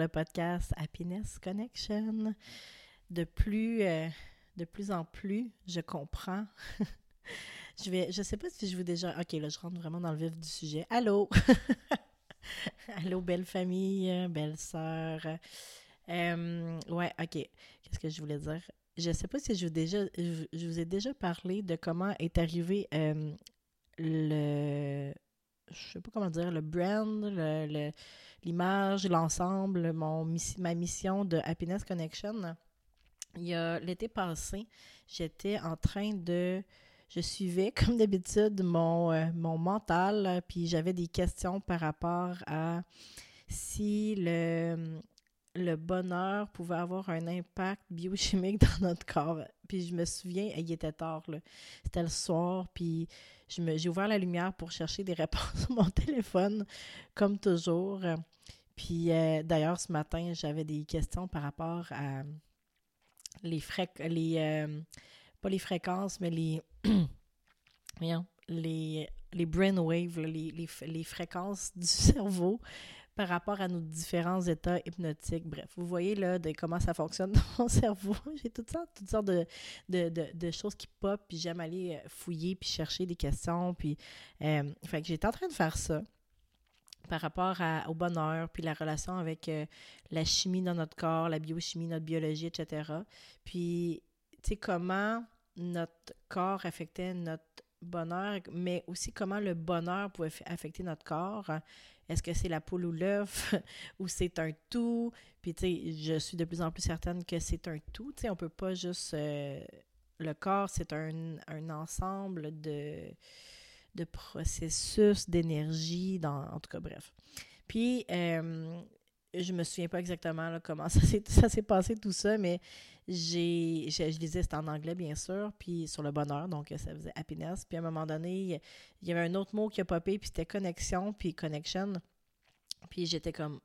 le podcast Happiness Connection. De plus, euh, de plus en plus, je comprends. je vais, je sais pas si je vous déjà. Ok, là, je rentre vraiment dans le vif du sujet. Allô, allô, belle famille, belle sœur. Euh, ouais, ok. Qu'est-ce que je voulais dire? Je sais pas si je vous, déjà, je, vous ai déjà parlé de comment est arrivé euh, le je sais pas comment dire, le brand, l'image, l'ensemble, mon ma mission de Happiness Connection. Il y a l'été passé, j'étais en train de je suivais comme d'habitude mon, euh, mon mental, puis j'avais des questions par rapport à si le, le bonheur pouvait avoir un impact biochimique dans notre corps. Puis je me souviens, il était tard, C'était le soir, puis j'ai ouvert la lumière pour chercher des réponses sur mon téléphone, comme toujours. Puis euh, d'ailleurs, ce matin, j'avais des questions par rapport à les les euh, pas les fréquences, mais les les, les brainwaves, les, les, les, fréquences du cerveau par rapport à nos différents états hypnotiques. Bref, vous voyez là comment ça fonctionne dans mon cerveau. J'ai toutes sortes, de, choses qui pop, puis j'aime aller euh, fouiller, puis chercher des questions. Puis, euh, fait j'étais en train de faire ça par rapport au bonheur, puis la relation avec euh, la chimie dans notre corps, la biochimie, notre biologie, etc. Puis, tu sais, comment notre corps affectait notre bonheur, mais aussi comment le bonheur pouvait affecter notre corps. Est-ce que c'est la poule ou l'œuf ou c'est un tout? Puis, tu sais, je suis de plus en plus certaine que c'est un tout. Tu sais, on peut pas juste. Euh, le corps, c'est un, ensemble de, de processus, d'énergie, en tout cas, bref. Puis, euh, je me souviens pas exactement comment ça s'est passé tout ça, mais j'ai, je, disais, c'était en anglais, bien sûr, puis sur le bonheur, donc ça faisait happiness. Puis à un moment donné, il y avait un autre mot qui a popé, puis c'était connexion, puis connection. Puis j'étais comme,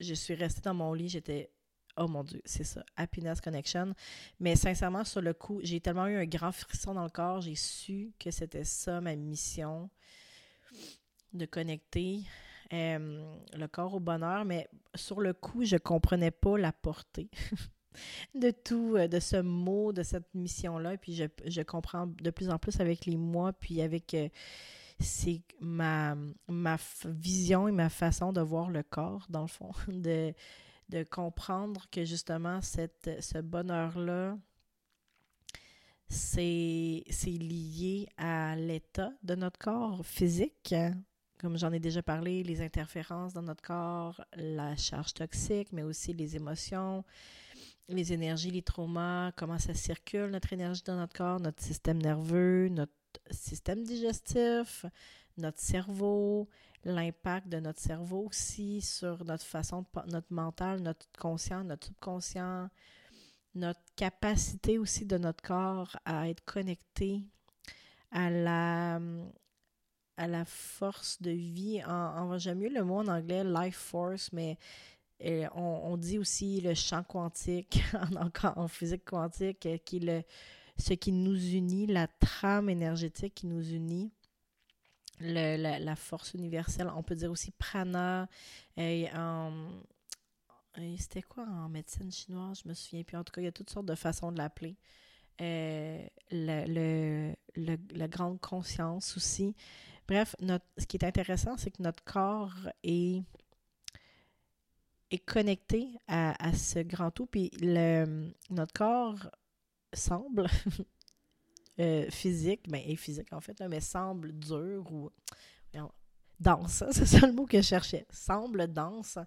je suis restée dans mon lit, j'étais, oh mon Dieu, c'est ça, happiness connection. Mais sincèrement, sur le coup, j'ai tellement eu un grand frisson dans le corps, j'ai su que c'était ça ma mission, de connecter. Euh, le corps au bonheur, mais sur le coup, je comprenais pas la portée de tout, euh, de ce mot, de cette mission-là. Puis je, je, comprends de plus en plus avec les mois, puis avec euh, c'est ma, ma vision et ma façon de voir le corps, dans le fond, de, de comprendre que justement, cette, ce bonheur-là, c'est lié à l'état de notre corps physique, comme j'en ai déjà parlé, les interférences dans notre corps, la charge toxique, mais aussi les émotions, les énergies, les traumas, comment ça circule notre énergie dans notre corps, notre système nerveux, notre système digestif, notre cerveau, l'impact de notre cerveau aussi sur notre façon de notre mental, notre conscient, notre subconscient, notre capacité aussi de notre corps à être connecté à la à la force de vie. En, j'aime mieux le mot en anglais life force, mais euh, on, dit aussi le champ quantique en, en physique quantique, euh, ce qui nous unit, la trame énergétique qui nous unit. Le, la, force universelle. On peut dire aussi prana. Euh, c'était quoi en médecine chinoise? Je me souviens plus. En tout cas, il y a toutes sortes de façons de l'appeler. le, la grande conscience aussi. Bref, ce qui est intéressant, c'est que notre corps est, connecté à, ce grand tout. Puis notre corps semble euh, physique, ben, et physique en fait, mais semble dur ou dense. C'est ça le mot que je cherchais. Semble dense,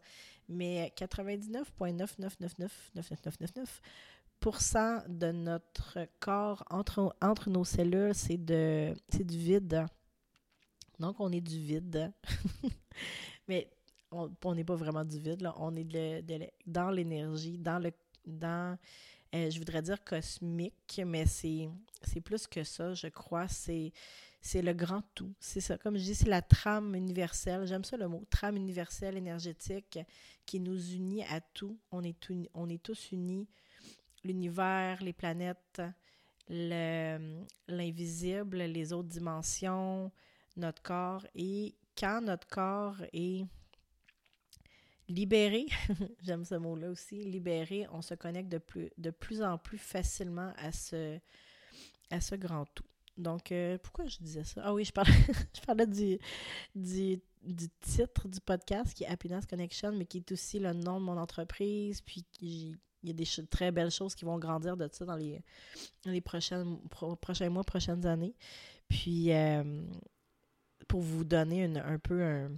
mais 99,9999999% de notre corps entre, entre nos cellules, c'est du vide. Donc, on est du vide. Mais on n'est pas vraiment du vide, là. On est dans l'énergie, dans le. dans euh, je voudrais dire cosmique, mais c'est plus que ça, je crois. C'est le grand tout. C'est ça. Comme je dis, c'est la trame universelle. J'aime ça le mot. Trame universelle énergétique qui nous unit à tout. On est, on est tous unis. L'univers, les planètes, l'invisible, les autres dimensions, notre corps et quand notre corps est libérer, j'aime ce mot-là aussi, libérer, on se connecte de plus, de plus en plus facilement à ce, à ce grand tout. Donc, euh, pourquoi je disais ça? Ah oui, je parlais, je parlais du, du, du, titre du podcast qui est Happiness Connection, mais qui est aussi le nom de mon entreprise. Puis, il y a des très belles choses qui vont grandir de ça dans les, les prochaines, prochains mois, prochaines années. Puis, euh, pour vous donner un peu un,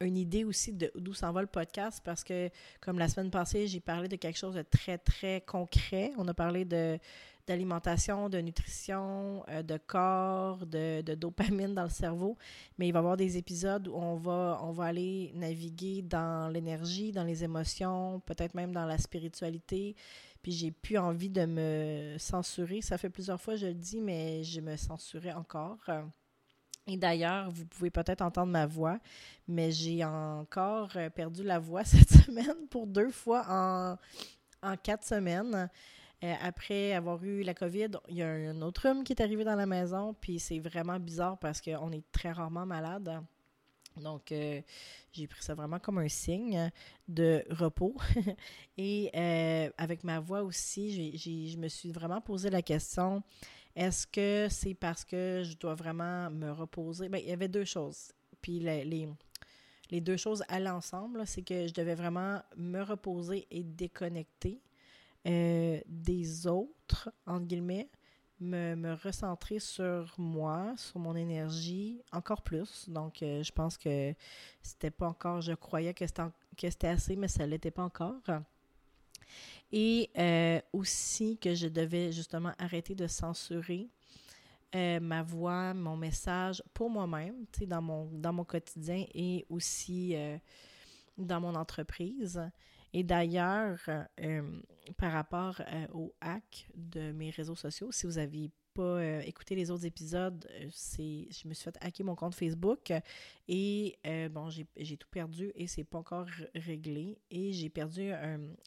une idée aussi de d'où s'en va le podcast, parce que, comme la semaine passée, j'ai parlé de quelque chose de très, très concret. On a parlé de d'alimentation, de nutrition, euh, de corps, de, dopamine dans le cerveau. Mais il va y avoir des épisodes où on va, on va aller naviguer dans l'énergie, dans les émotions, peut-être même dans la spiritualité. Puis j'ai plus envie de me censurer. Ça fait plusieurs fois, je le dis, mais je me censurais encore. Et d'ailleurs, vous pouvez peut-être entendre ma voix, mais j'ai encore perdu la voix cette semaine pour deux fois en, en quatre semaines. Euh, après avoir eu la COVID, il y a un autre homme qui est arrivé dans la maison, puis c'est vraiment bizarre parce qu'on est très rarement malade. Donc, euh, j'ai pris ça vraiment comme un signe de repos. Et euh, avec ma voix aussi, je me suis vraiment posé la question, est-ce que c'est parce que je dois vraiment me reposer? Bien, il y avait deux choses. Puis les, les deux choses allaient ensemble, c'est que je devais vraiment me reposer et déconnecter euh, des autres, entre guillemets, me, me, recentrer sur moi, sur mon énergie, encore plus. Donc, euh, je pense que c'était pas encore, je croyais que c'était assez, mais ça l'était pas encore. Et euh, aussi que je devais justement arrêter de censurer ma voix, mon message pour moi-même, dans mon, dans mon quotidien et aussi dans mon entreprise. Et d'ailleurs, euh, par rapport euh, au hack de mes réseaux sociaux, si vous n'aviez pas euh, les autres épisodes, c'est je me suis fait hacker mon compte Facebook et bon, j'ai tout perdu et c'est pas encore réglé. Et j'ai perdu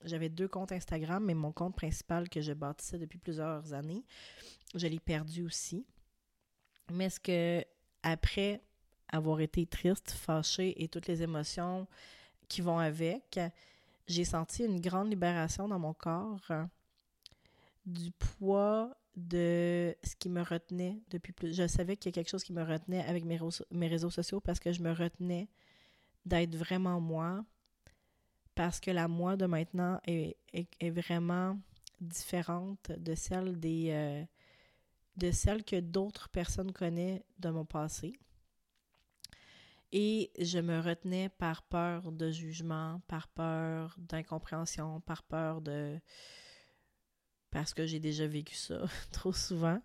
j'avais deux comptes Instagram, mais mon compte principal que je bâtissais depuis plusieurs années, je l'ai perdu aussi. Mais ce que après avoir été triste, fâchée et toutes les émotions qui vont avec, j'ai senti une grande libération dans mon corps euh, du poids de ce qui me retenait depuis plus. Je savais qu'il y a quelque chose qui me retenait avec mes, réseaux sociaux parce que je me retenais d'être vraiment moi, parce que la moi de maintenant est, est, vraiment différente de celle des euh, de celle que d'autres personnes connaissent de mon passé. Et je me retenais par peur de jugement, par peur d'incompréhension, par peur de... parce que j'ai déjà vécu ça trop souvent.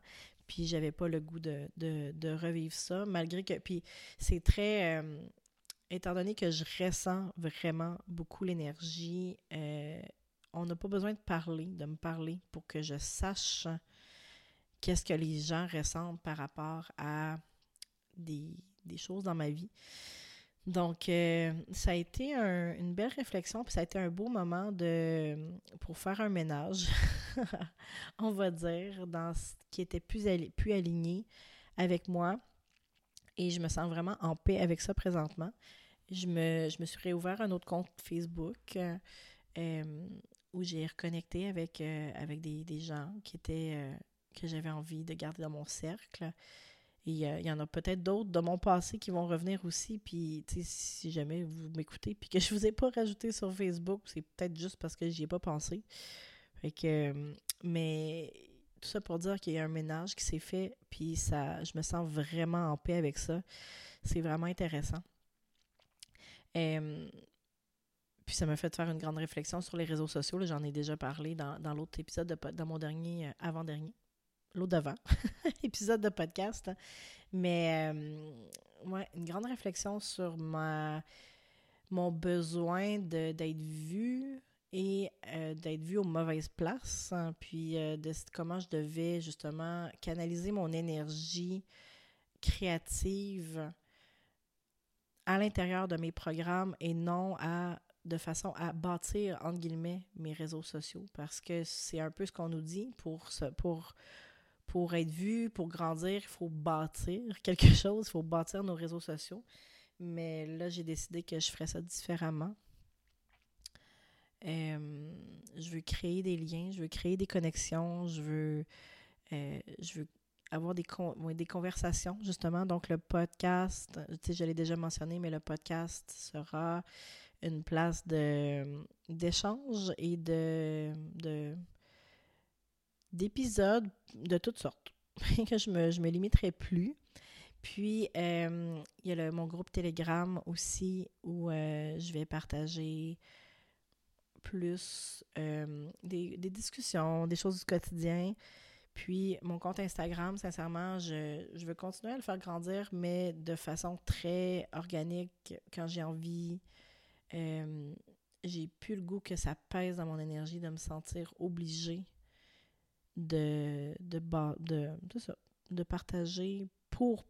Puis j'avais pas le goût de, revivre ça, malgré que... Puis c'est très... Euh, étant donné que je ressens vraiment beaucoup l'énergie, euh, on n'a pas besoin de parler, de me parler pour que je sache qu'est-ce que les gens ressentent par rapport à des, des choses dans ma vie. Donc, euh, ça a été une belle réflexion, puis ça a été un beau moment de, pour faire un ménage, on va dire, dans ce qui était plus, aligné avec moi. Et je me sens vraiment en paix avec ça présentement. Je me, je me suis réouvert un autre compte Facebook euh, où j'ai reconnecté avec, euh, avec des, des, gens qui étaient que j'avais envie de garder dans mon cercle. Et euh, il y en a peut-être d'autres de mon passé qui vont revenir aussi. Puis, si jamais vous m'écoutez, puis que je vous ai pas rajouté sur Facebook, c'est peut-être juste parce que j'y ai pas pensé. Fait que, euh, mais tout ça pour dire qu'il y a un ménage qui s'est fait, puis ça, je me sens vraiment en paix avec ça. C'est vraiment intéressant. Euh, puis ça m'a fait faire une grande réflexion sur les réseaux sociaux. J'en ai déjà parlé dans, dans l'autre épisode, de, dans mon dernier, avant-dernier l'autre d'avant, épisode de podcast. Mais euh, ouais, une grande réflexion sur ma, mon besoin d'être vu et euh, d'être vu aux mauvaises places, hein, puis euh, de comment je devais justement canaliser mon énergie créative à l'intérieur de mes programmes et non à de façon à bâtir entre guillemets mes réseaux sociaux parce que c'est un peu ce qu'on nous dit pour pour pour être vu, pour grandir, il faut bâtir quelque chose, il faut bâtir nos réseaux sociaux. Mais là, j'ai décidé que je ferais ça différemment. Euh, je veux créer des liens, je veux créer des connexions, je veux, euh, je veux avoir des, des conversations, justement. Donc, le podcast, tu sais, je l'ai déjà mentionné, mais le podcast sera une place d'échange et de, de d'épisodes de toutes sortes que je me, je me limiterai plus. Puis, euh, il y a le, mon groupe Telegram aussi où je vais partager plus euh, des, discussions, des choses du quotidien. Puis, mon compte Instagram, sincèrement, je, je, veux continuer à le faire grandir, mais de façon très organique quand j'ai envie. j'ai plus le goût que ça pèse dans mon énergie de me sentir obligée de, de, de, ça, de partager pour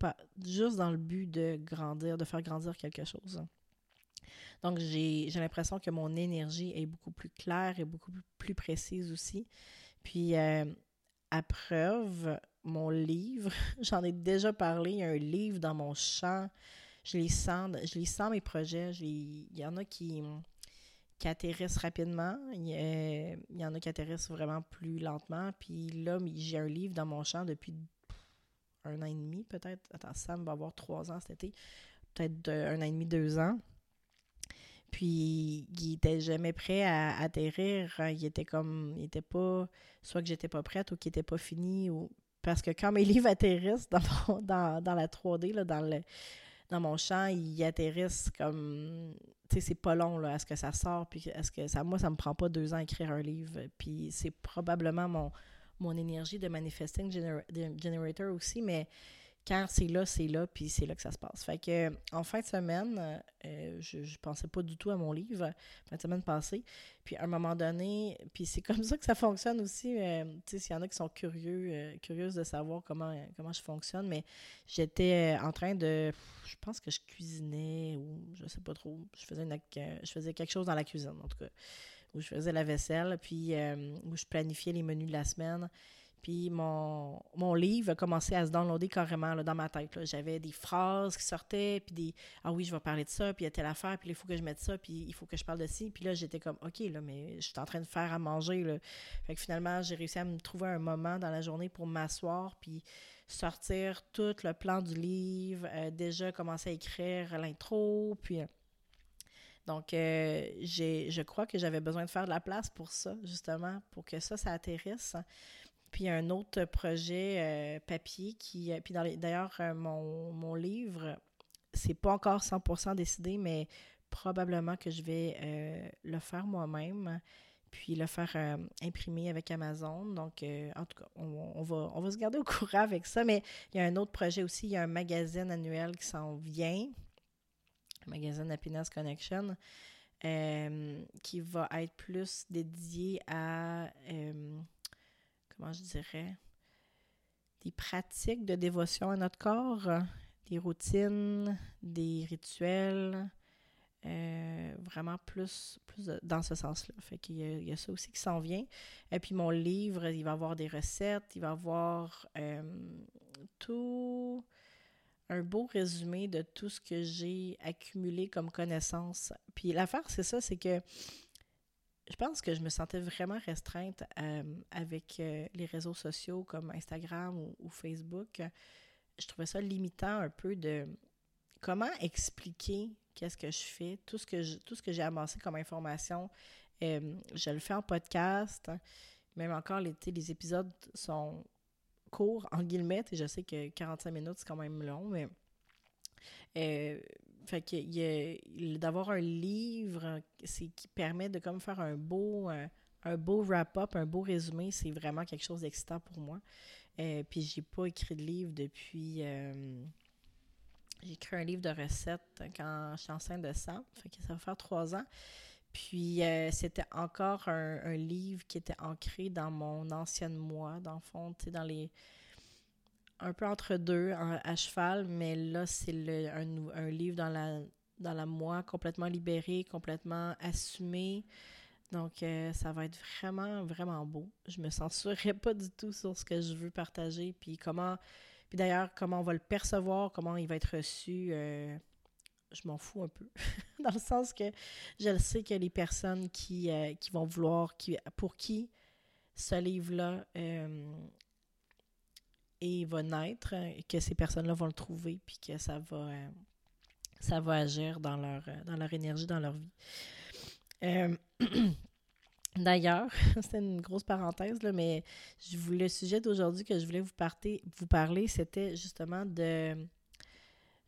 juste dans le but de grandir, de faire grandir quelque chose. Donc, j'ai l'impression que mon énergie est beaucoup plus claire et beaucoup plus précise aussi. Puis, euh, à preuve, mon livre, j'en ai déjà parlé, il y a un livre dans mon champ. Je les sens, je les sens mes projets. il y en a qui, qui atterrissent rapidement. Il y, en a qui atterrissent vraiment plus lentement. Puis là, j'ai un livre dans mon champ depuis un an et demi, peut-être. Attends, Sam va avoir trois ans cet été. Peut-être un an et demi, deux ans. Puis, il était jamais prêt à, atterrir. Il était comme, il était pas, soit que j'étais pas prête ou qu'il était pas fini. Ou... Parce que quand mes livres atterrissent dans, dans, dans la 3D, là, dans, le, dans mon champ, ils atterrissent comme c'est pas long là, à ce que ça sort. Puis est-ce que ça, moi, ça me prend pas deux ans à écrire un livre. Puis c'est probablement mon, mon énergie de manifesting generator aussi, mais quand c'est là, c'est là, puis c'est là que ça se passe. Fait que en fin de semaine, euh, je, ne pensais pas du tout à mon livre, fin de semaine passée. Puis à un moment donné, puis c'est comme ça que ça fonctionne aussi. Euh, tu sais, s'il y en a qui sont curieux, euh, curieuses de savoir comment, comment je fonctionne, mais j'étais en train de, je pense que je cuisinais ou je sais pas trop, je faisais, une, je faisais quelque chose dans la cuisine en tout cas, où je faisais la vaisselle, puis où je planifiais les menus de la semaine. Puis mon, mon livre a commencé à se downloader carrément là, dans ma tête. J'avais des phrases qui sortaient, puis des Ah oui, je vais parler de ça, puis il y a telle affaire, puis il faut que je mette ça, puis il faut que je parle de ci. Puis là, j'étais comme OK, là, mais je suis en train de faire à manger. Fait que finalement, j'ai réussi à me trouver un moment dans la journée pour m'asseoir, puis sortir tout le plan du livre, euh, déjà commencer à écrire l'intro, puis. Euh, donc, euh, je crois que j'avais besoin de faire de la place pour ça, justement, pour que ça, ça atterrisse. Puis un autre projet euh, papier qui. Euh, puis d'ailleurs, euh, mon, mon, livre, c'est pas encore 100% décidé, mais probablement que je vais le faire moi-même, puis le faire imprimer avec Amazon. Donc, en tout cas, on, va, on va se garder au courant avec ça. Mais il y a un autre projet aussi, il y a un magazine annuel qui s'en vient, le magazine Happiness Connection. qui va être plus dédié à comment je dirais, des pratiques de dévotion à notre corps, des routines, des rituels, euh, vraiment plus, plus dans ce sens-là. Fait qu'il il y a ça aussi qui s'en vient. Et puis mon livre, il va avoir des recettes, il va avoir euh, tout un beau résumé de tout ce que j'ai accumulé comme connaissances. Puis l'affaire, c'est ça, c'est que je pense que je me sentais vraiment restreinte euh, avec euh, les réseaux sociaux comme Instagram ou, Facebook. Je trouvais ça limitant un peu de comment expliquer qu'est-ce que je fais, tout ce que tout ce que j'ai amassé comme information. Euh, je le fais en podcast. Même encore, les, les épisodes sont courts, en guillemets. Et je sais que 45 minutes, c'est quand même long, mais fait que d'avoir un livre c'est qui permet de comme faire un beau un, beau wrap-up, un beau résumé, c'est vraiment quelque chose d'excitant pour moi. Euh, puis j'ai pas écrit de livre depuis euh, j'ai écrit un livre de recettes quand je suis enceinte de ça. Fait que ça va faire trois ans. Puis euh, c'était encore un, un, livre qui était ancré dans mon ancienne moi, dans le fond, tu sais, dans les un peu entre deux à cheval, mais là, c'est un, un, livre dans la, dans la moi, complètement libéré, complètement assumé. Donc, euh, ça va être vraiment, vraiment beau. Je me censurerai pas du tout sur ce que je veux partager, puis comment, puis d'ailleurs, comment on va le percevoir, comment il va être reçu. Euh, je m'en fous un peu. Dans le sens que je le sais que les personnes qui, euh, qui vont vouloir, qui, pour qui ce livre-là euh, va naître, que ces personnes-là vont le trouver, puis que ça va, euh, ça va agir dans leur, dans leur énergie, dans leur vie. D'ailleurs, c'était une grosse parenthèse, là, mais je voulais, le sujet d'aujourd'hui que je voulais vous, vous parler, c'était justement de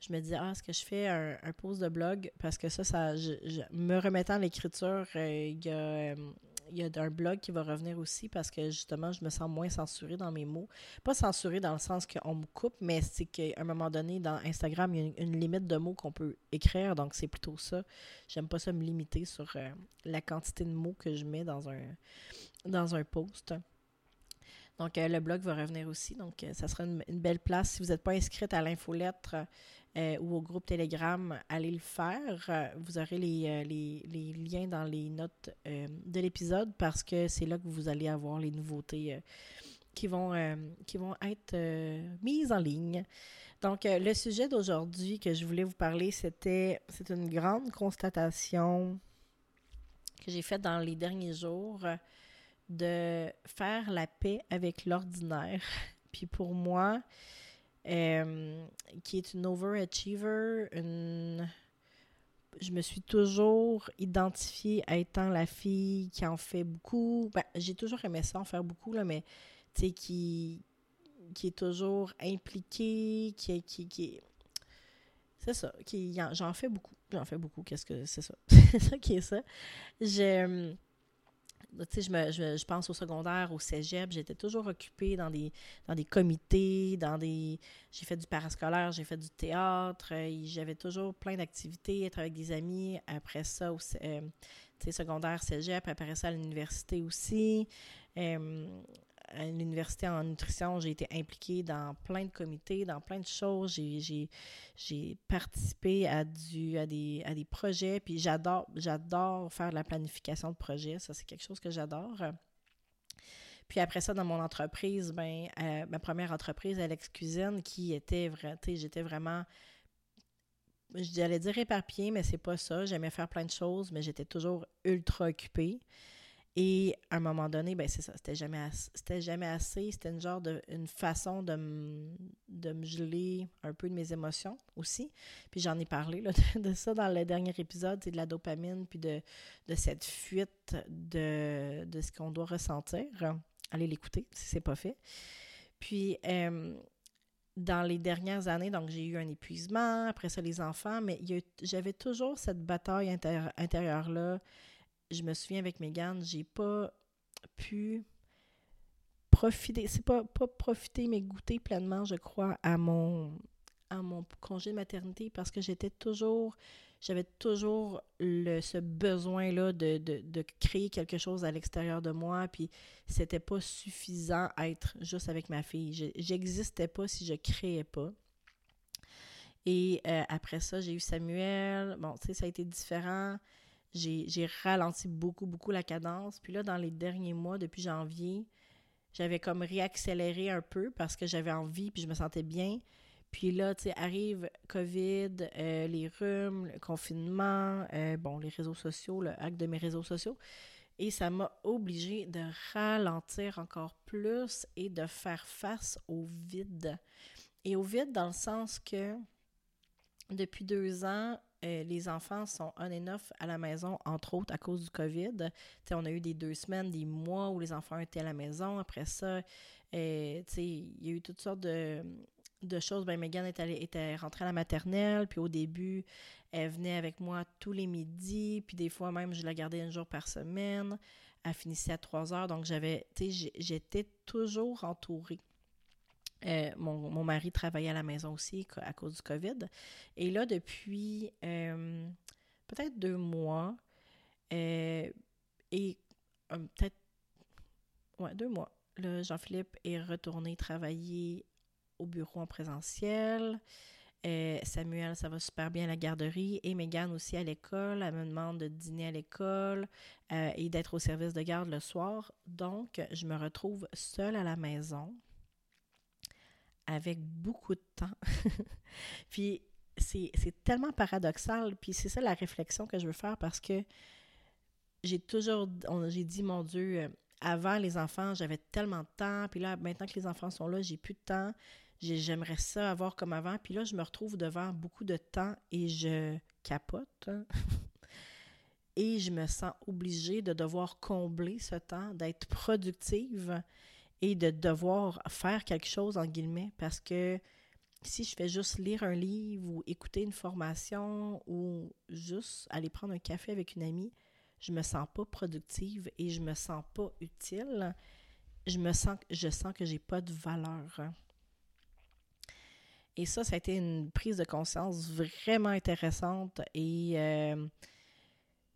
je me disais, ah, est-ce que je fais un, un post de blog? Parce que ça, ça je, me remettant à l'écriture, euh, il y a. Euh, il y a un blog qui va revenir aussi parce que justement, je me sens moins censurée dans mes mots. Pas censurée dans le sens qu'on me coupe, mais c'est qu'à un moment donné, dans Instagram, il y a une, limite de mots qu'on peut écrire. Donc, c'est plutôt ça. J'aime pas ça me limiter sur euh, la quantité de mots que je mets dans un, dans un post. Donc, le blog va revenir aussi. Donc, ça sera une, une belle place. Si vous n'êtes pas inscrite à l'infolettre, euh, ou au groupe Telegram, allez le faire. Euh, vous aurez euh, les, les, liens dans les notes de l'épisode parce que c'est là que vous allez avoir les nouveautés qui, vont, qui vont être mises en ligne. Donc, le sujet d'aujourd'hui que je voulais vous parler, c'était c'est une grande constatation que j'ai faite dans les derniers jours de faire la paix avec l'ordinaire. Puis pour moi, euh, qui est une overachiever, une... Je me suis toujours identifiée à étant la fille qui en fait beaucoup. Ben, j'ai toujours aimé ça, en faire beaucoup, là, mais tu sais, qui, qui est toujours impliquée, qui, qui, qui... C'est ça, qui, j'en fais beaucoup. J'en fais beaucoup, qu'est-ce que c'est ça? c'est ça qui est ça. Tu sais, je, je, pense au secondaire, au cégep, j'étais toujours occupée dans des, dans des comités, dans des... J'ai fait du parascolaire, j'ai fait du théâtre, euh, j'avais toujours plein d'activités, être avec des amis. Après ça, au, euh, secondaire, cégep, après ça à l'université aussi. Euh, à l'université en nutrition, j'ai été impliquée dans plein de comités, dans plein de choses. J'ai participé à, du, à, des, à des projets, puis j'adore faire de la planification de projets. Ça, c'est quelque chose que j'adore. Puis après ça, dans mon entreprise, ben, euh, ma première entreprise, Alex Cuisine, qui était j'étais vraiment, j'allais dire éparpillée, mais c'est pas ça. J'aimais faire plein de choses, mais j'étais toujours ultra occupée. Et à un moment donné, ben c'est ça, c'était jamais jamais assez. C'était une genre de une façon de, de me geler un peu de mes émotions aussi. Puis j'en ai parlé là, de, ça dans le dernier épisode, c'est de la dopamine, puis de, de cette fuite de, de ce qu'on doit ressentir. Allez l'écouter si c'est pas fait. Puis dans les dernières années, donc j'ai eu un épuisement, après ça les enfants, mais j'avais toujours cette bataille intérieure-là je me souviens avec Megan, j'ai pas pu profiter, c'est pas, profiter, mais goûter pleinement, je crois, à mon, à mon congé de maternité parce que j'étais toujours, j'avais toujours ce besoin-là de, créer quelque chose à l'extérieur de moi, puis c'était pas suffisant être juste avec ma fille. J'existais pas si je créais pas. Et euh, après ça, j'ai eu Samuel. Bon, tu sais, ça a été différent j'ai ralenti beaucoup, beaucoup la cadence. Puis là, dans les derniers mois, depuis janvier, j'avais comme réaccéléré un peu parce que j'avais envie, puis je me sentais bien. Puis là, tu sais, arrive COVID, euh, les rhumes, le confinement, euh, bon, les réseaux sociaux, le hack de mes réseaux sociaux. Et ça m'a obligé de ralentir encore plus et de faire face au vide. Et au vide dans le sens que depuis deux ans, euh, les enfants sont on et off à la maison, entre autres à cause du COVID. on a eu des deux semaines, des mois où les enfants étaient à la maison. Après ça, euh, il y a eu toutes sortes de, choses. Ben, Megan était, était rentrée à la maternelle, puis au début, elle venait avec moi tous les midis, puis des fois même, je la gardais un jour par semaine. Elle finissait à trois heures, donc j'avais, j'étais toujours entourée. Euh, mon, mari travaillait à la maison aussi à cause du COVID. Et là, depuis euh, peut-être deux mois, euh, et peut-être ouais, deux mois, Jean-Philippe est retourné travailler au bureau en présentiel. Samuel, ça va super bien à la garderie. Et Megan aussi à l'école. Elle me demande de dîner à l'école et d'être au service de garde le soir. Donc, je me retrouve seule à la maison avec beaucoup de temps. Puis c'est tellement paradoxal. Puis c'est ça la réflexion que je veux faire parce que j'ai toujours, j'ai dit, mon Dieu, euh, avant les enfants, j'avais tellement de temps. Puis là, maintenant que les enfants sont là, j'ai plus de temps. J'aimerais ça avoir comme avant. Puis là, je me retrouve devant beaucoup de temps et je capote. Hein. et je me sens obligée de devoir combler ce temps, d'être productive et de devoir faire quelque chose, en guillemets, parce que si je fais juste lire un livre ou écouter une formation ou juste aller prendre un café avec une amie, je me sens pas productive et je me sens pas utile. Je me sens, je sens que j'ai pas de valeur. Et ça, ça a été une prise de conscience vraiment intéressante et euh,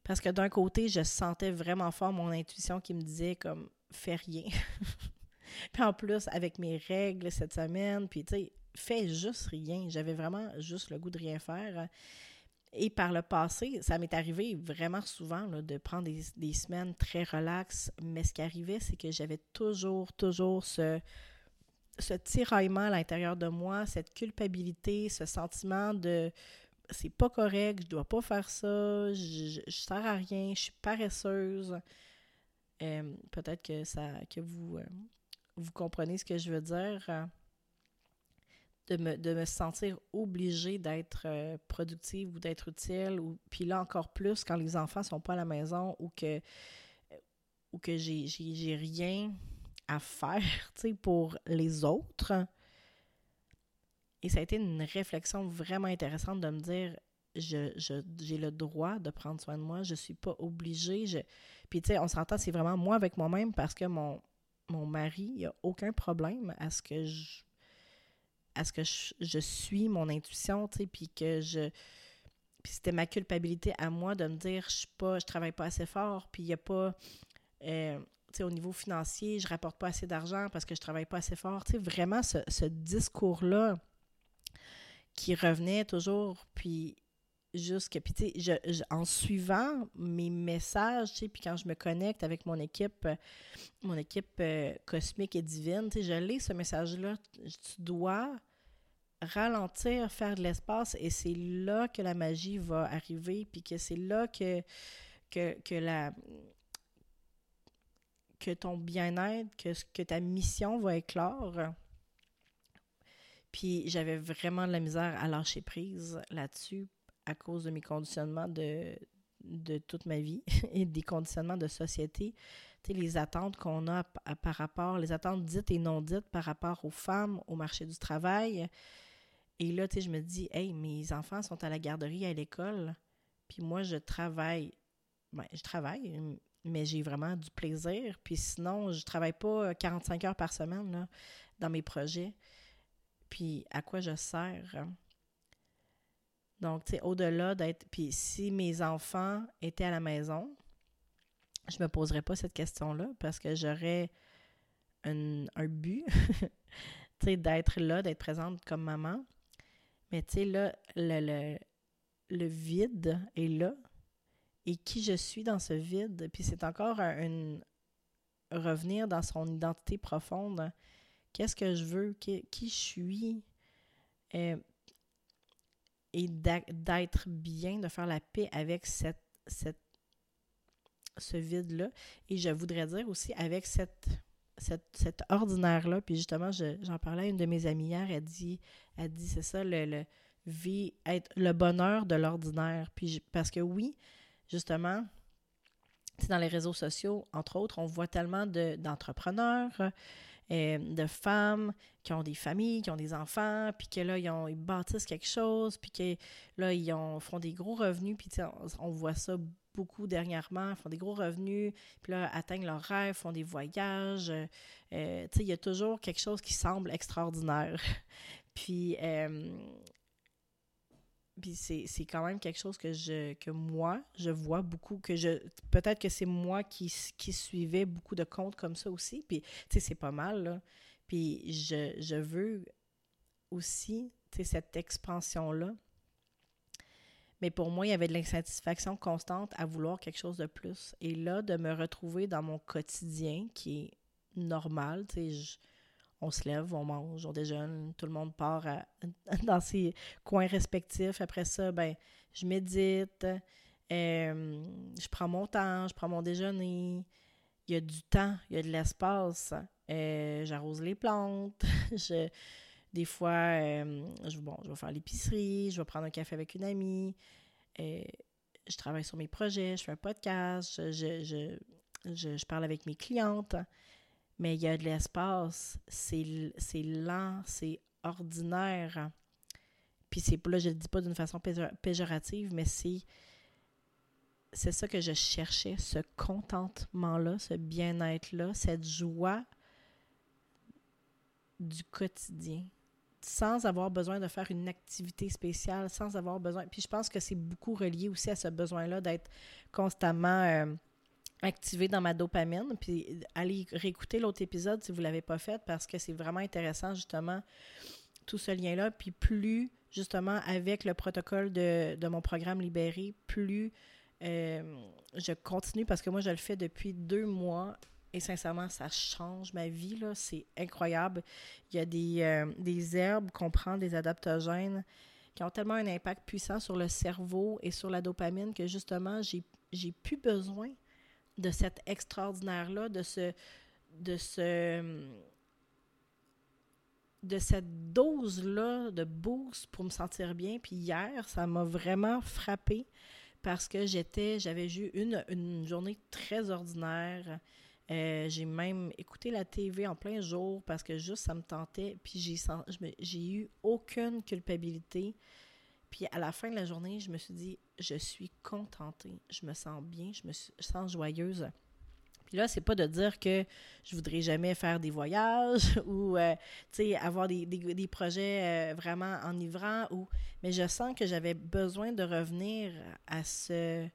parce que d'un côté, je sentais vraiment fort mon intuition qui me disait comme fais rien. puis en plus, avec mes règles cette semaine, puis tu sais, fais juste rien. J'avais vraiment juste le goût de rien faire. Et par le passé, ça m'est arrivé vraiment souvent de prendre des, semaines très relaxes, mais ce qui arrivait, c'est que j'avais toujours, toujours ce, ce tiraillement à l'intérieur de moi, cette culpabilité, ce sentiment de c'est pas correct, je dois pas faire ça, je, je, sers à rien, je suis paresseuse. Euh, peut-être que ça que vous, euh, vous comprenez ce que je veux dire de me, de me sentir obligée d'être euh, productive ou d'être utile. Ou, puis là, encore plus, quand les enfants sont pas à la maison ou que, euh, ou que j'ai, j'ai, rien à faire pour les autres. Et ça a été une réflexion vraiment intéressante de me dire je, je, j'ai le droit de prendre soin de moi, je suis pas obligée. Je... Puis, tu sais, on s'entend, c'est vraiment moi avec moi-même parce que mon, mon mari, il a aucun problème à ce que je à ce que je, suis mon intuition, tu sais, puis que je... Puis c'était ma culpabilité à moi de me dire, je suis pas, je travaille pas assez fort, puis il n'y a pas... Euh, tu sais, au niveau financier, je rapporte pas assez d'argent parce que je travaille pas assez fort. Tu sais, vraiment, ce, ce discours-là qui revenait toujours, puis jusque puis tu sais je, en suivant mes messages tu sais puis quand je me connecte avec mon équipe mon équipe euh, cosmique et divine tu sais je lis ce message là tu dois ralentir, faire de l'espace, et c'est là que la magie va arriver, puis que c'est là que, que, que, la, que ton bien-être, que, que ta mission va éclore. Puis j'avais vraiment de la misère à lâcher prise là-dessus à cause de mes conditionnements de, toute ma vie et des conditionnements de société. Tu les attentes qu'on a par rapport, les attentes dites et non dites par rapport aux femmes, au marché du travail, et là, je me dis, hey, mes enfants sont à la garderie, à l'école, puis moi, je travaille. Ben, mais j'ai vraiment du plaisir. Puis sinon, je travaille pas 45 heures par semaine dans mes projets. Puis à quoi je sers? Donc, tu sais, au-delà d'être. Puis si mes enfants étaient à la maison, je me poserais pas cette question-là parce que j'aurais un, un but, tu sais, d'être là, d'être présente comme maman. Mais tu sais, là, le, le, vide est là. Et qui je suis dans ce vide? Puis c'est encore un, revenir dans son identité profonde. Qu'est-ce que je veux? Qui, je suis? Euh, et d'être bien, de faire la paix avec cette, cette ce vide-là. Et je voudrais dire aussi avec cette cet, ordinaire-là, puis justement, j'en parlais à une de mes amies hier, elle dit, dit c'est ça, le, le, vie, être le bonheur de l'ordinaire. Puis parce que oui, justement, dans les réseaux sociaux, entre autres, on voit tellement d'entrepreneurs, euh, de femmes qui ont des familles, qui ont des enfants, puis que là, ils, bâtissent quelque chose, puis que là, ils ont, font des gros revenus, puis on, on voit ça beaucoup dernièrement, font des gros revenus, puis là, atteignent leurs rêves, font des voyages. Euh, tu sais, il y a toujours quelque chose qui semble extraordinaire. puis, euh, puis c'est quand même quelque chose que je que moi, je vois beaucoup, que je peut-être que c'est moi qui, qui suivais beaucoup de comptes comme ça aussi, puis tu sais, c'est pas mal, là. Puis je, je veux aussi, tu sais, cette expansion-là, mais pour moi, il y avait de l'insatisfaction constante à vouloir quelque chose de plus. Et là, de me retrouver dans mon quotidien qui est normal, tu sais, on se lève, on mange, on déjeune, tout le monde part dans ses coins respectifs. Après ça, ben, je médite, euh, je prends mon temps, je prends mon déjeuner. Il y a du temps, il y a de l'espace. Euh, j'arrose les plantes. des fois, euh, je vais faire l'épicerie, je vais prendre un café avec une amie. je travaille sur mes projets, je fais un podcast, je, je parle avec mes clientes mais il y a de l'espace. C'est lent, c'est ordinaire. Puis c'est là, je le dis pas d'une façon péjorative, mais c'est c'est ça que je cherchais, ce contentement-là, ce bien-être-là, cette joie du quotidien, sans avoir besoin de faire une activité spéciale, sans avoir besoin. Puis je pense que c'est beaucoup relié aussi à ce besoin-là d'être constamment euh, activé dans ma dopamine. Puis allez réécouter l'autre épisode si vous ne l'avez pas fait parce que c'est vraiment intéressant, justement, tout ce lien-là. Puis plus, justement, avec le protocole de, mon programme Libéré, plus euh, je continue parce que moi, je le fais depuis deux mois. Et sincèrement, ça change ma vie. C'est incroyable. Il y a des, euh, des herbes qu'on prend, des adaptogènes, qui ont tellement un impact puissant sur le cerveau et sur la dopamine que justement, j'ai, j'ai plus besoin de cet extraordinaire-là, de ce, de ce, cette dose-là de boost pour me sentir bien. Puis hier, ça m'a vraiment frappé parce que j'étais, j'avais eu une, une journée très ordinaire. Euh, j'ai même écouté la TV en plein jour parce que juste ça me tentait. Puis j'ai, j'ai eu aucune culpabilité. Puis à la fin de la journée, je me suis dit, je suis contentée, je me sens bien, je me sens joyeuse. Puis là, c'est pas de dire que je voudrais jamais faire des voyages ou, euh, avoir des, des, projets euh, vraiment enivrants, ou... mais je sens que j'avais besoin de revenir à ce,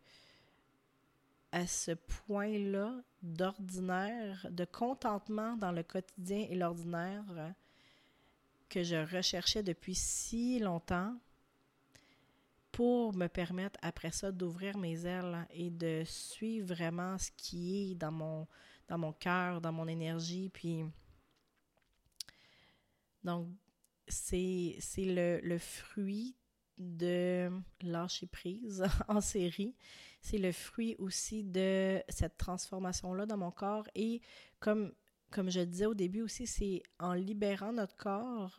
à ce point-là d'ordinaire, de contentement dans le quotidien et l'ordinaire que je recherchais depuis si longtemps pour me permettre après ça d'ouvrir mes ailes et de suivre vraiment ce qui est dans mon, dans mon cœur, dans mon énergie. Puis, donc, c'est le, le fruit de lâcher prise en série. C'est le fruit aussi de cette transformation-là dans mon corps. Et comme, comme je disais au début aussi, c'est en libérant notre corps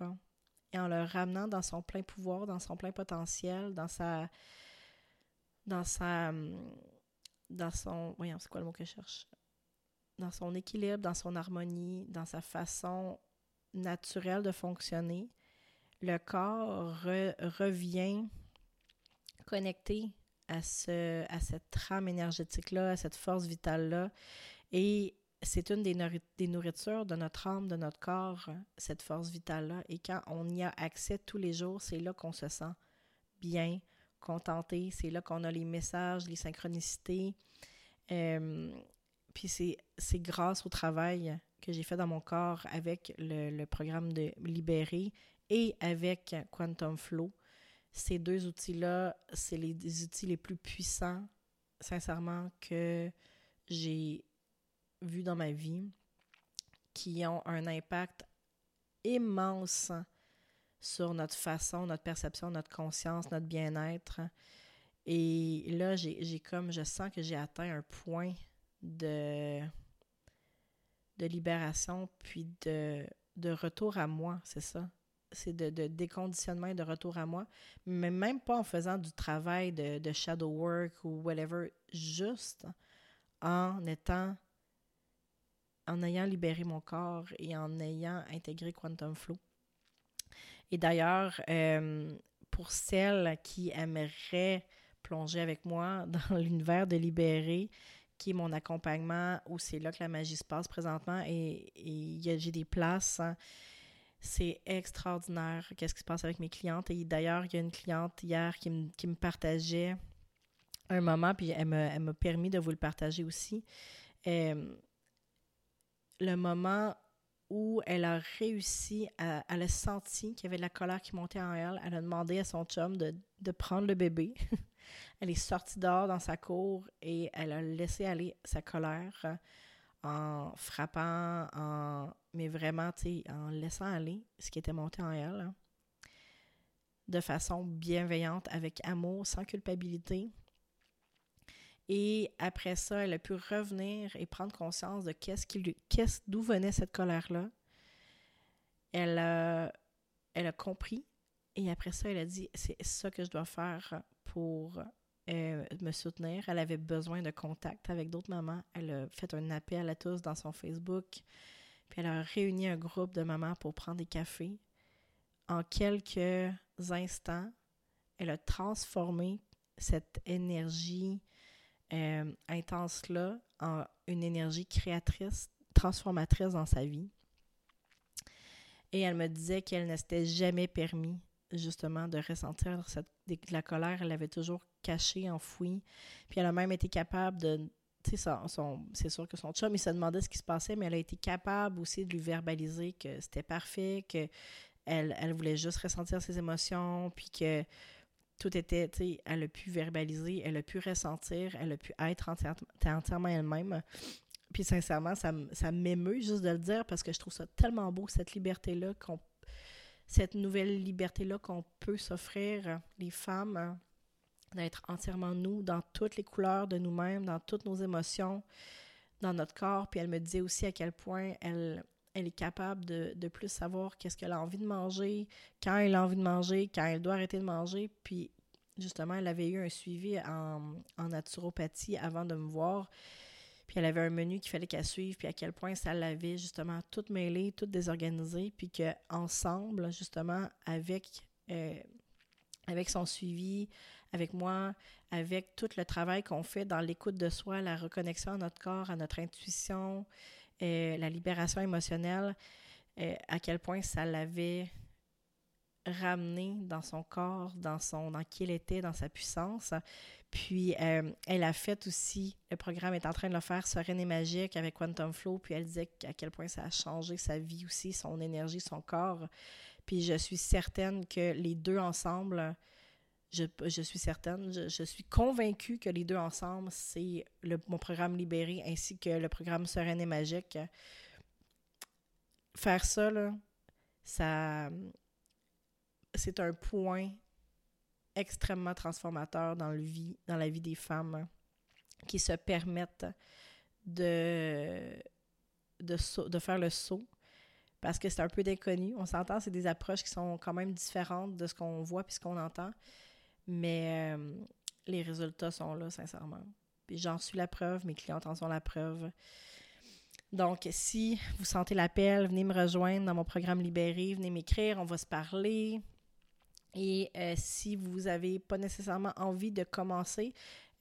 et en le ramenant dans son plein pouvoir, dans son plein potentiel, dans sa. dans sa. dans son. Voyons, c'est quoi le mot que je cherche? Dans son équilibre, dans son harmonie, dans sa façon naturelle de fonctionner, le corps revient connecté à, ce, à cette trame énergétique-là, à cette force vitale-là. Et c'est une des, nourritures de notre âme, de notre corps, cette force vitale-là. Et quand on y a accès tous les jours, c'est là qu'on se sent bien, contenté. C'est là qu'on a les messages, les synchronicités. Euh, puis c'est grâce au travail que j'ai fait dans mon corps avec le, le, programme de Libérer et avec Quantum Flow. Ces deux outils-là, c'est les outils les plus puissants, sincèrement, que j'ai vu dans ma vie qui ont un impact immense sur notre façon, notre perception, notre conscience, notre bien-être. Et là, j'ai comme, je sens que j'ai atteint un point de, de libération, puis de, de retour à moi, c'est ça? C'est de, de, déconditionnement et de retour à moi. Mais même pas en faisant du travail de, de shadow work ou whatever, juste en étant en ayant libéré mon corps et en ayant intégré Quantum Flow. Et d'ailleurs, euh, pour celles qui aimeraient plonger avec moi dans l'univers de Libérer, qui est mon accompagnement, où c'est là que la magie se passe présentement, et, j'ai des places. Hein. c'est extraordinaire qu'est-ce qui se passe avec mes clientes. Et d'ailleurs, il y a une cliente hier qui me, qui me partageait un moment, puis elle m'a permis de vous le partager aussi. Euh, le moment où elle a réussi à. Elle a senti qu'il y avait de la colère qui montait en elle. Elle a demandé à son chum de, prendre le bébé. elle est sortie dehors dans sa cour et elle a laissé aller sa colère en frappant, en, mais vraiment, en laissant aller ce qui était monté en elle, hein, de façon bienveillante, avec amour, sans culpabilité. Et après ça, elle a pu revenir et prendre conscience de qu'est-ce qui lui, qu'est-ce, d'où venait cette colère-là. Elle a, elle a compris et après ça, elle a dit c'est ça que je dois faire pour euh, me soutenir. Elle avait besoin de contact avec d'autres mamans. Elle a fait un appel à tous dans son Facebook. Puis elle a réuni un groupe de mamans pour prendre des cafés. En quelques instants, elle a transformé cette énergie euh, intense-là en une énergie créatrice, transformatrice dans sa vie. Et elle me disait qu'elle ne s'était jamais permis justement de ressentir cette, la colère. Elle l'avait toujours cachée, enfouie. Puis elle a même été capable de sais, c'est sûr que son chum, il se demandait ce qui se passait, mais elle a été capable aussi de lui verbaliser que c'était parfait, que elle, elle voulait juste ressentir ses émotions, puis que tout était, tu sais, elle a pu verbaliser, elle a pu ressentir, elle a pu être entièrement elle-même. Puis sincèrement, ça, ça m'émeut juste de le dire parce que je trouve ça tellement beau, cette liberté-là, qu'on, cette nouvelle liberté-là qu'on peut s'offrir, les femmes, d'être entièrement nous, dans toutes les couleurs de nous-mêmes, dans toutes nos émotions, dans notre corps. Puis elle me disait aussi à quel point elle, elle est capable de, plus savoir qu'est-ce qu'elle a envie de manger, quand elle a envie de manger, quand elle doit arrêter de manger. Puis justement, elle avait eu un suivi en, en naturopathie avant de me voir. Puis elle avait un menu qu'il fallait qu'elle suive, puis à quel point ça l'avait justement tout mêlé, tout désorganisé, puis qu'ensemble, justement, avec, euh, avec son suivi, avec moi, avec tout le travail qu'on fait dans l'écoute de soi, la reconnexion à notre corps, à notre intuition, euh, la libération émotionnelle, euh, à quel point ça l'avait ramené dans son corps, dans son dans qui elle était, dans sa puissance. Puis euh, elle a fait aussi, le programme est en train de le faire sereine et magique avec Quantum Flow, puis elle disait à quel point ça a changé sa vie aussi, son énergie, son corps. Puis je suis certaine que les deux ensemble, je, suis certaine, je, suis convaincue que les deux ensemble, c'est mon programme libéré ainsi que le programme Sereine et Magique. Faire ça, ça c'est un point extrêmement transformateur dans, le vie, dans la vie des femmes qui se permettent de, de, de faire le saut parce que c'est un peu d'inconnu. On s'entend, c'est des approches qui sont quand même différentes de ce qu'on voit puis ce qu'on entend. Mais euh, les résultats sont là, sincèrement. J'en suis la preuve, mes clientes en sont la preuve. Donc, si vous sentez l'appel, venez me rejoindre dans mon programme Libéré, venez m'écrire, on va se parler. Et euh, si vous n'avez pas nécessairement envie de commencer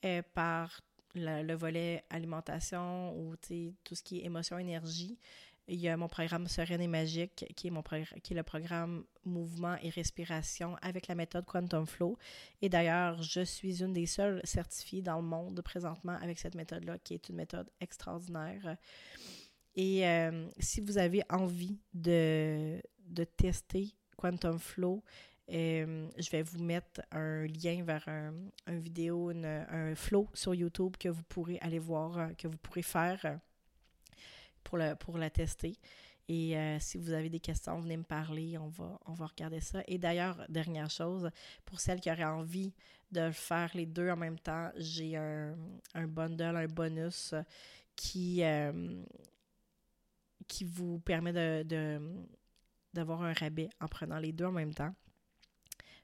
euh, par le, volet alimentation ou tout ce qui est émotion, énergie, il y a mon programme Sereine et Magique, qui est, mon qui est le programme Mouvement et Respiration avec la méthode Quantum Flow. Et d'ailleurs, je suis une des seules certifiées dans le monde présentement avec cette méthode-là, qui est une méthode extraordinaire. Et euh, si vous avez envie de, de tester Quantum Flow, euh, je vais vous mettre un lien vers un, vidéo, un flow sur YouTube que vous pourrez aller voir, que vous pourrez faire pour, le, pour la tester. Et euh, si vous avez des questions, venez me parler, on va, on va regarder ça. Et d'ailleurs, dernière chose, pour celles qui auraient envie de faire les deux en même temps, j'ai un, un bundle, un bonus qui, euh, qui vous permet de, d'avoir un rabais en prenant les deux en même temps.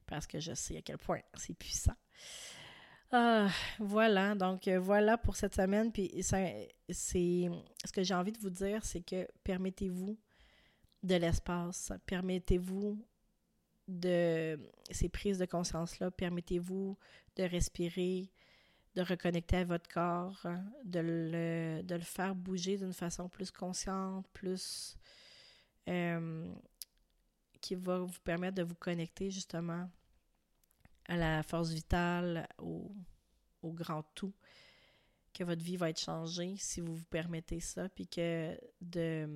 Parce que je sais à quel point c'est puissant. Ah, voilà, donc euh, voilà pour cette semaine. Puis c'est ce que j'ai envie de vous dire, c'est que permettez-vous de l'espace, permettez-vous de ces prises de conscience-là, permettez-vous de respirer, de reconnecter à votre corps, de le, faire bouger d'une façon plus consciente, plus euh, qui va vous permettre de vous connecter justement à la force vitale, au, grand tout, que votre vie va être changée si vous vous permettez ça, puis que de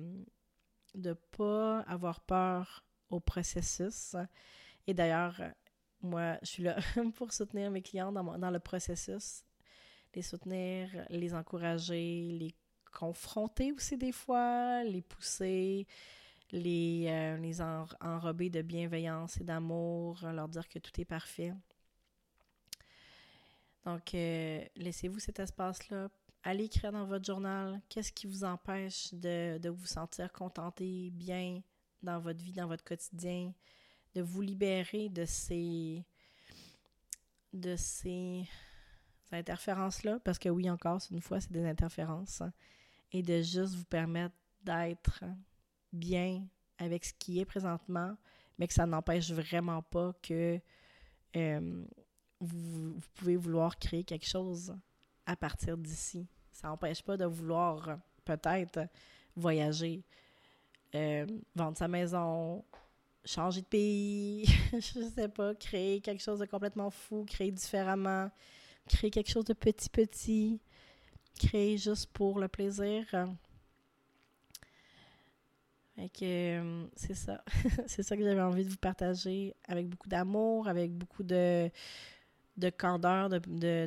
ne pas avoir peur au processus. Et d'ailleurs, moi, je suis là pour soutenir mes clients dans le processus, les soutenir, les encourager, les confronter aussi des fois, les pousser, les, euh, enrober de bienveillance et d'amour, leur dire que tout est parfait. Donc, euh, laissez-vous cet espace-là. Allez écrire dans votre journal qu'est-ce qui vous empêche de, vous sentir contenté, bien dans votre vie, dans votre quotidien, de vous libérer de ces, de ces interférences-là, parce que oui, encore, une fois, c'est des interférences, hein, et de juste vous permettre d'être bien avec ce qui est présentement, mais que ça n'empêche vraiment pas que euh, vous, pouvez vouloir créer quelque chose à partir d'ici. Ça n'empêche pas de vouloir peut-être voyager, euh, vendre sa maison, changer de pays, je sais pas, créer quelque chose de complètement fou, créer différemment, créer quelque chose de petit petit, créer juste pour le plaisir. Euh, c'est ça. c'est ça que j'avais envie de vous partager avec beaucoup d'amour, avec beaucoup de, de candeur, de, de,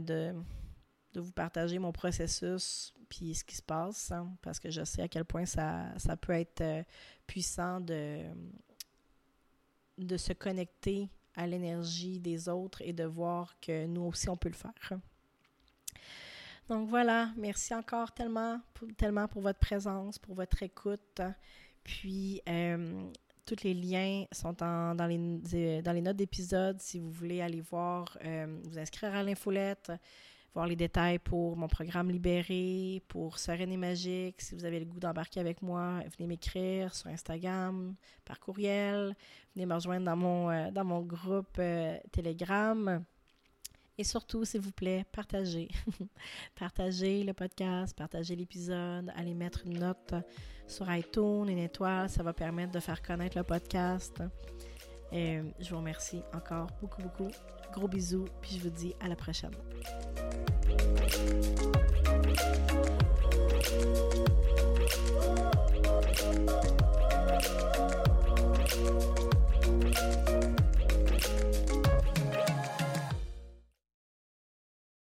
de, vous partager mon processus puis ce qui se passe, hein, parce que je sais à quel point ça, ça peut être euh, puissant de, de se connecter à l'énergie des autres et de voir que nous aussi, on peut le faire. Donc voilà, merci encore tellement, tellement pour votre présence, pour votre écoute. Puis, euh, tous les liens sont dans, les, notes d'épisode si vous voulez aller voir, euh, vous inscrire à l'infolette, voir les détails pour mon programme Libéré, pour Sereine et Magique. Si vous avez le goût d'embarquer avec moi, venez m'écrire sur Instagram, par courriel. Venez me rejoindre dans mon, euh, dans mon groupe Telegram. Et surtout, s'il vous plaît, partagez. partagez le podcast, partagez l'épisode, allez mettre une note sur iTunes, une étoile, ça va permettre de faire connaître le podcast. Et je vous remercie encore beaucoup, beaucoup. Gros bisous, puis je vous dis à la prochaine.